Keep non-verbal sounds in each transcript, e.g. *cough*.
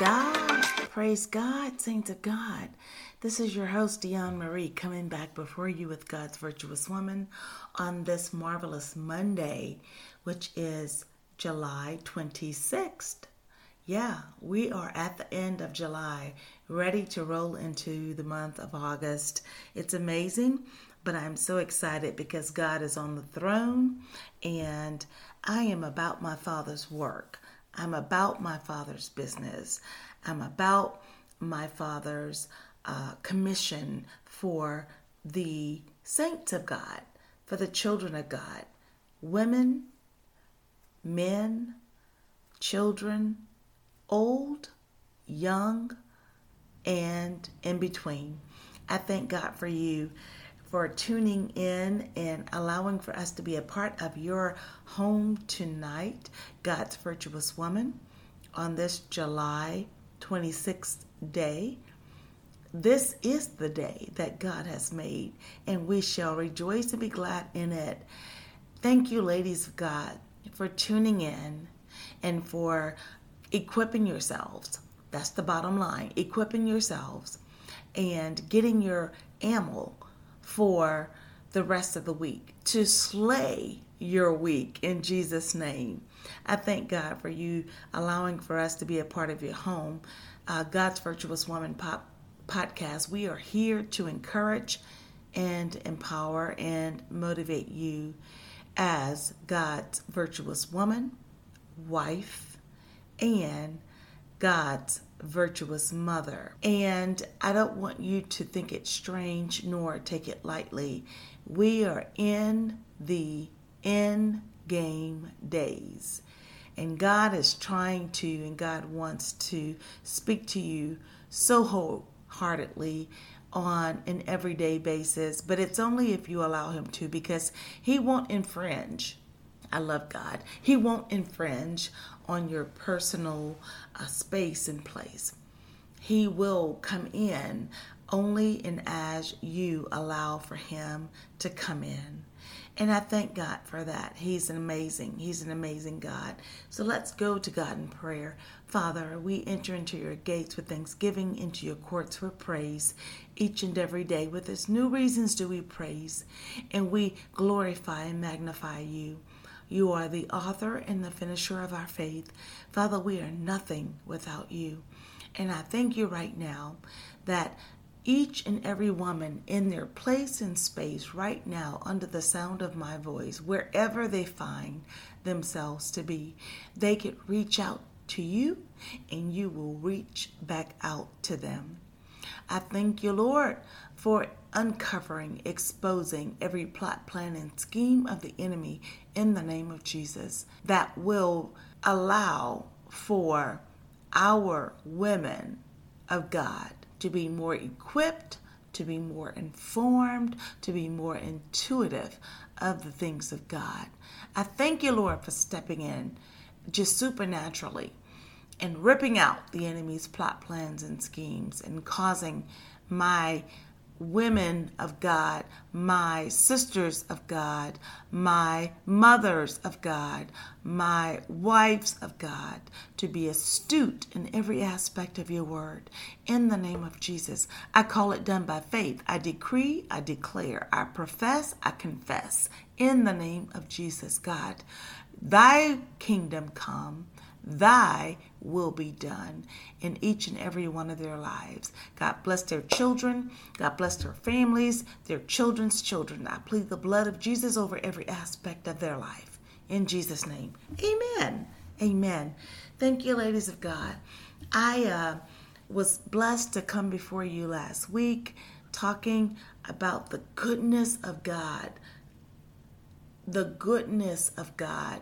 God. Praise God, saints of God. This is your host, Dion Marie, coming back before you with God's Virtuous Woman on this marvelous Monday, which is July 26th. Yeah, we are at the end of July, ready to roll into the month of August. It's amazing, but I'm so excited because God is on the throne and I am about my Father's work. I'm about my Father's business. I'm about my Father's uh, commission for the saints of God, for the children of God, women, men, children, old, young, and in between. I thank God for you for tuning in and allowing for us to be a part of your home tonight, God's Virtuous Woman, on this July 26th day. This is the day that God has made, and we shall rejoice and be glad in it. Thank you, ladies of God, for tuning in and for equipping yourselves. That's the bottom line equipping yourselves and getting your ammo for the rest of the week, to slay your week in Jesus' name. I thank God for you allowing for us to be a part of your home. Uh, God's Virtuous Woman pop, podcast. We are here to encourage and empower and motivate you as God's virtuous woman, wife, and God's virtuous mother. And I don't want you to think it strange nor take it lightly. We are in the end game days. And God is trying to, and God wants to speak to you so wholeheartedly on an everyday basis, but it's only if you allow Him to because He won't infringe. I love God. He won't infringe on your personal uh, space and place. He will come in only and as you allow for Him to come in. And I thank God for that. He's an amazing, He's an amazing God. So let's go to God in prayer. Father, we enter into your gates with thanksgiving, into your courts with praise. Each and every day, with us new reasons do we praise, and we glorify and magnify you. You are the author and the finisher of our faith. Father, we are nothing without you. And I thank you right now that each and every woman in their place and space right now, under the sound of my voice, wherever they find themselves to be, they could reach out to you and you will reach back out to them. I thank you, Lord, for uncovering, exposing every plot, plan, and scheme of the enemy in the name of Jesus that will allow for our women of God to be more equipped, to be more informed, to be more intuitive of the things of God. I thank you, Lord, for stepping in just supernaturally and ripping out the enemy's plot plans and schemes and causing my women of God, my sisters of God, my mothers of God, my wives of God, to be astute in every aspect of your word. In the name of Jesus, I call it done by faith. I decree, I declare, I profess, I confess. In the name of Jesus, God, thy kingdom come Thy will be done in each and every one of their lives. God bless their children. God bless their families, their children's children. I plead the blood of Jesus over every aspect of their life. In Jesus' name. Amen. Amen. Thank you, ladies of God. I uh, was blessed to come before you last week talking about the goodness of God. The goodness of God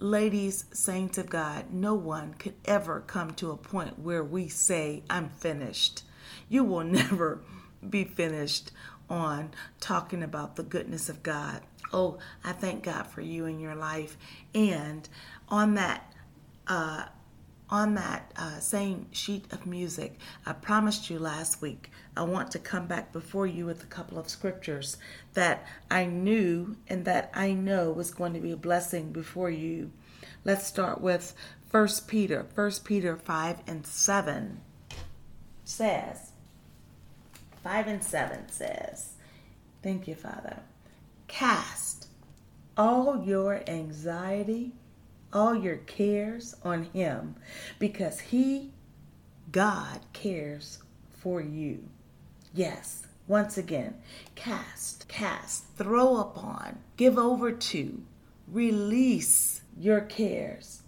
Ladies, saints of God, no one could ever come to a point where we say, I'm finished. You will *laughs* never be finished on talking about the goodness of God. Oh, I thank God for you in your life. And on that, uh, on that uh, same sheet of music, I promised you last week I want to come back before you with a couple of scriptures that I knew and that I know was going to be a blessing before you. Let's start with First Peter, First Peter 5 and 7 says, 5 and 7 says, Thank you, Father. Cast all your anxiety, all your cares on Him because He, God, cares for you. Yes, once again, cast, cast, throw upon, give over to, release your cares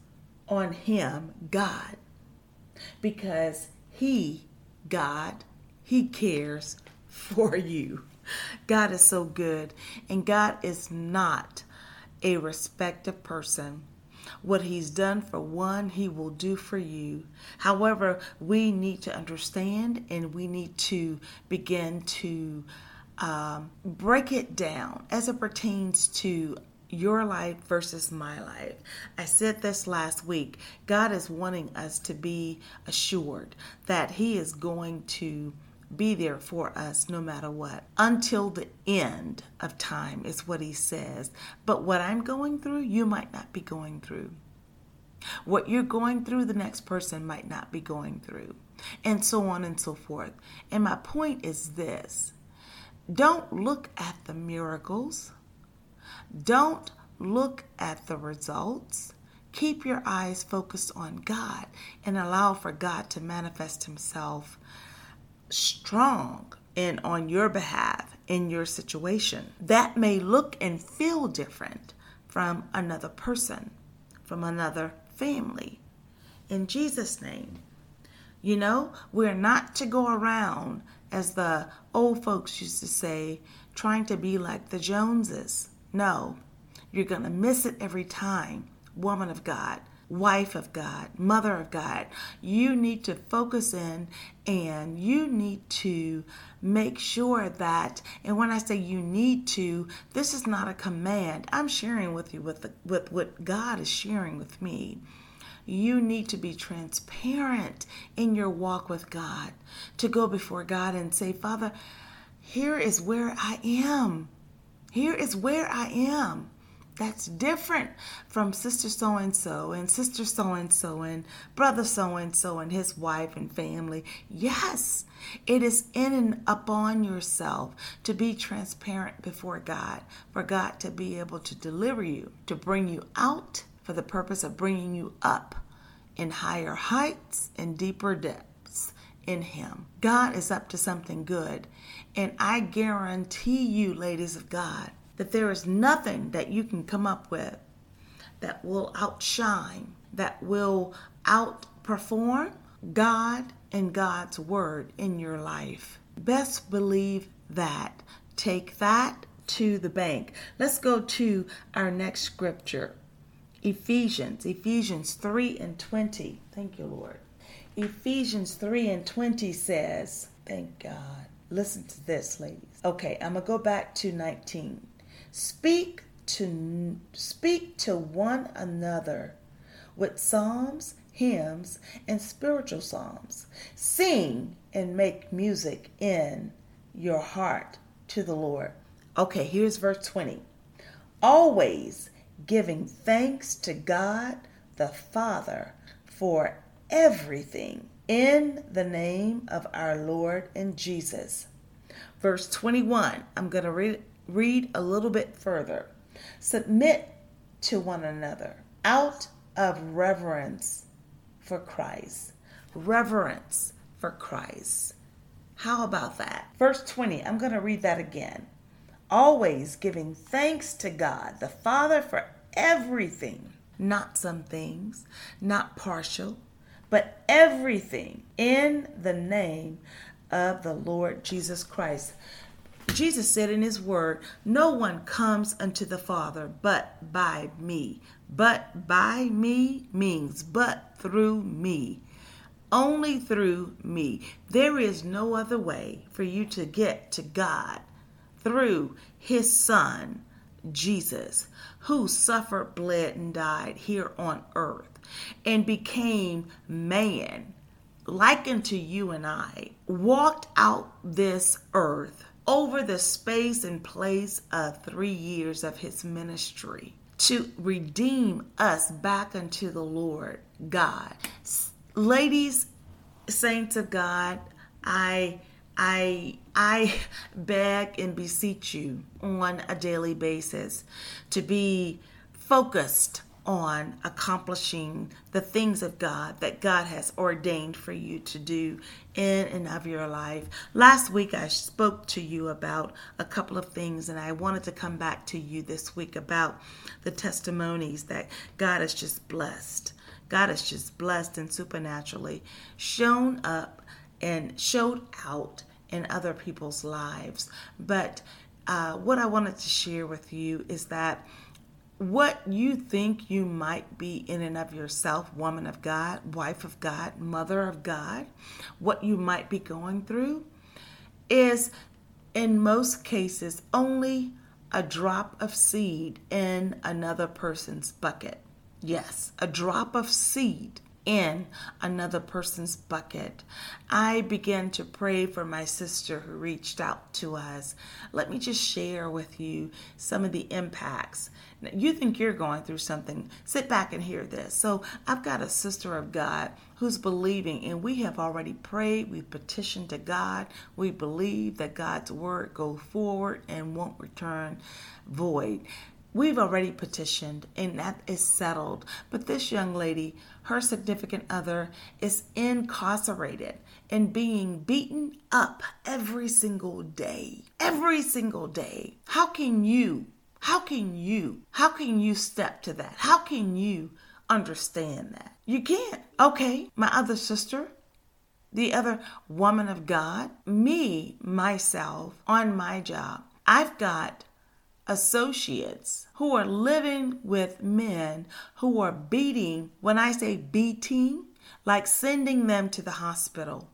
on Him, God, because He, God, He cares for you. God is so good, and God is not a respective person. What he's done for one, he will do for you. However, we need to understand and we need to begin to um, break it down as it pertains to your life versus my life. I said this last week. God is wanting us to be assured that He is going to be there for us no matter what until the end of time, is what He says. But what I'm going through, you might not be going through. What you're going through, the next person might not be going through, and so on and so forth. And my point is this don't look at the miracles don't look at the results. Keep your eyes focused on God and allow for God to manifest Himself strong and on your behalf in your situation. That may look and feel different from another person, from another family. In Jesus' name. You know, we're not to go around, as the old folks used to say, trying to be like the Joneses. No, you're going to miss it every time. Woman of God, wife of God, mother of God. You need to focus in and you need to make sure that, and when I say you need to, this is not a command. I'm sharing with you with, the, with what God is sharing with me. You need to be transparent in your walk with God, to go before God and say, Father, here is where I am. Here is where I am. That's different from sister so and so and sister so and so and brother so and so and his wife and family. Yes, it is in and upon yourself to be transparent before God, for God to be able to deliver you, to bring you out for the purpose of bringing you up in higher heights and deeper depths in Him. God is up to something good. And I guarantee you, ladies of God, that there is nothing that you can come up with that will outshine, that will outperform God and God's word in your life. Best believe that. Take that to the bank. Let's go to our next scripture. Ephesians, Ephesians 3 and 20. Thank you, Lord. Ephesians 3 and 20 says, Thank God. Listen to this, ladies. Okay, I'm going to go back to 19. Speak to speak to one another with psalms, hymns, and spiritual psalms. Sing and make music in your heart to the Lord. Okay, here's verse 20. Always giving thanks to God the Father for everything in the name of our Lord and Jesus. Verse 21, I'm going to read read a little bit further. Submit to one another out of reverence for Christ. Reverence for Christ. How about that? Verse 20, I'm going to read that again. Always giving thanks to God, the Father, for everything, not some things, not partial, but everything in the name of the Lord Jesus Christ. Jesus said in his word, No one comes unto the Father but by me. But by me means but through me. Only through me. There is no other way for you to get to God through his Son, Jesus, who suffered, bled, and died here on earth and became man, like unto you and I, walked out this earth over the space and place of three years of his ministry to redeem us back unto the Lord God. Ladies, saints of God, I I I beg and beseech you on a daily basis to be focused on accomplishing the things of God that God has ordained for you to do in and of your life. Last week, I spoke to you about a couple of things, and I wanted to come back to you this week about the testimonies that God has just blessed. God has just blessed and supernaturally shown up and showed out in other people's lives. But uh, what I wanted to share with you is that what you think you might be in and of yourself, woman of God, wife of God, mother of God, what you might be going through, is in most cases only a drop of seed in another person's bucket. Yes, a drop of seed in another person's bucket. I began to pray for my sister who reached out to us. Let me just share with you some of the impacts. You think you're going through something, sit back and hear this. So, I've got a sister of God who's believing, and we have already prayed, we've petitioned to God. We believe that God's word go forward and won't return void. We've already petitioned and that is settled. But this young lady, her significant other, is incarcerated and being beaten up every single day. Every single day. How can you, how can you, how can you step to that? How can you understand that? You can't. Okay, my other sister, the other woman of God, me, myself, on my job, I've got associates who are living with men who are beating, when I say beating, like sending them to the hospital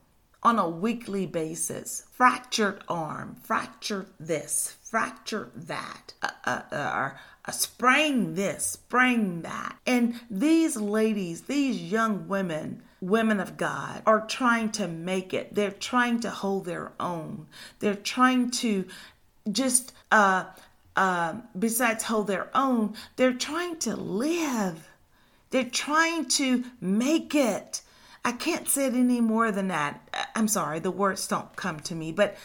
on a weekly basis. Fractured arm, fractured this, fractured that, uh, uh, uh, uh, spraying this, spraying that. And these ladies, these young women, women of God, are trying to make it. They're trying to hold their own. They're trying to just uh, uh, besides hold their own, they're trying to live. They're trying to make it. I can't say it any more than that. I'm sorry, the words don't come to me. But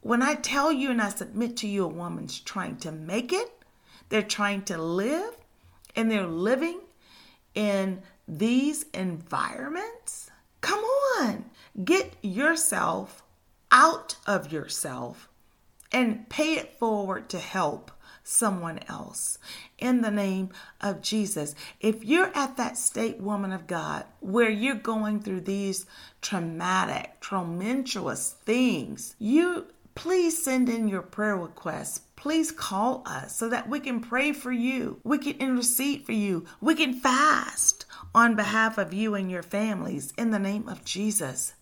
when I tell you and I submit to you, a woman's trying to make it, they're trying to live, and they're living in these environments. Come on, get yourself out of yourself and pay it forward to help someone else in the name of Jesus. If you're at that state, woman of God, where you're going through these traumatic, tumultuous things, you please send in your prayer requests. Please call us so that we can pray for you. We can intercede for you. We can fast on behalf of you and your families in the name of Jesus.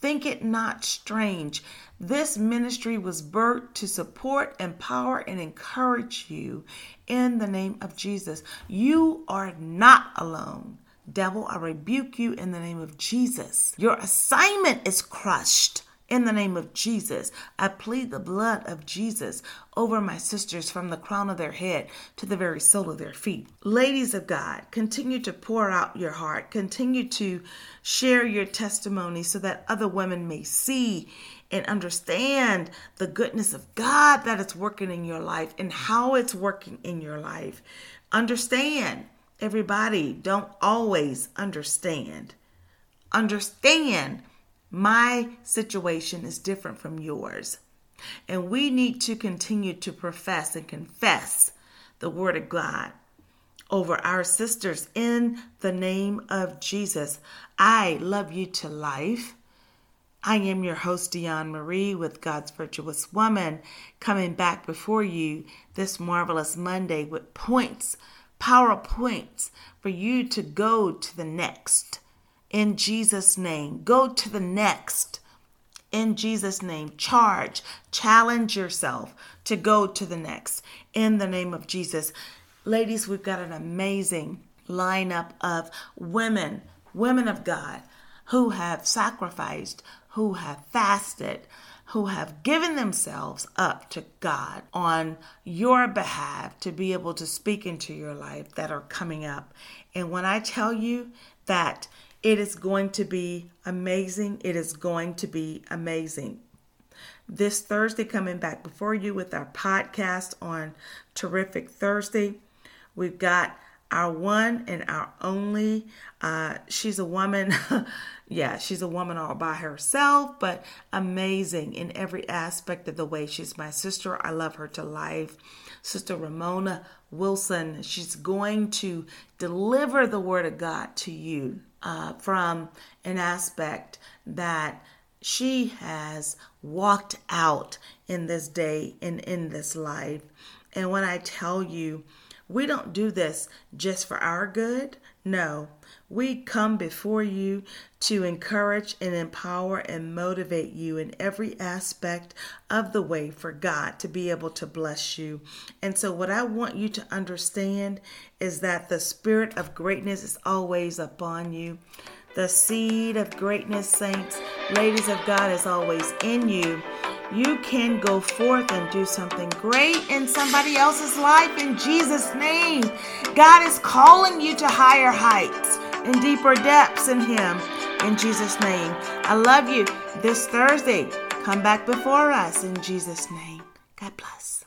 Think it not strange. This ministry was birthed to support, empower, and encourage you in the name of Jesus. You are not alone. Devil, I rebuke you in the name of Jesus. Your assignment is crushed in the name of Jesus. I plead the blood of Jesus over my sisters from the crown of their head to the very sole of their feet. Ladies of God, continue to pour out your heart, continue to share your testimony so that other women may see and understand the goodness of God that is working in your life and how it's working in your life. Understand, everybody don't always understand. Understand my situation is different from yours. And we need to continue to profess and confess the Word of God over our sisters in the name of Jesus. I love you to life. I am your host, Dion Marie, with God's Virtuous Woman, coming back before you this marvelous Monday with points, power points for you to go to the next in Jesus' name. Go to the next in Jesus' name. Charge, challenge yourself to go to the next in the name of Jesus. Ladies, we've got an amazing lineup of women, women of God who have sacrificed who have fasted, who have given themselves up to God on your behalf to be able to speak into your life that are coming up. And when I tell you that it is going to be amazing, it is going to be amazing. This Thursday, coming back before you with our podcast on Terrific Thursday, we've got our one and our only. Uh, she's a woman. *laughs* yeah, she's a woman all by herself, but amazing in every aspect of the way. She's my sister. I love her to life. Sister Ramona Wilson. She's going to deliver the word of God to you uh, from an aspect that she has walked out in this day and in this life. And when I tell you, we don't do this just for our good. No, we come before you to encourage and empower and motivate you in every aspect of the way for God to be able to bless you. And so, what I want you to understand is that the spirit of greatness is always upon you. The seed of greatness, saints, ladies of God, is always in you you can go forth and do something great in somebody else's life in Jesus' name. God is calling you to higher heights and deeper depths in Him in Jesus' name. I love you this Thursday. Come back before us in Jesus' name. God bless.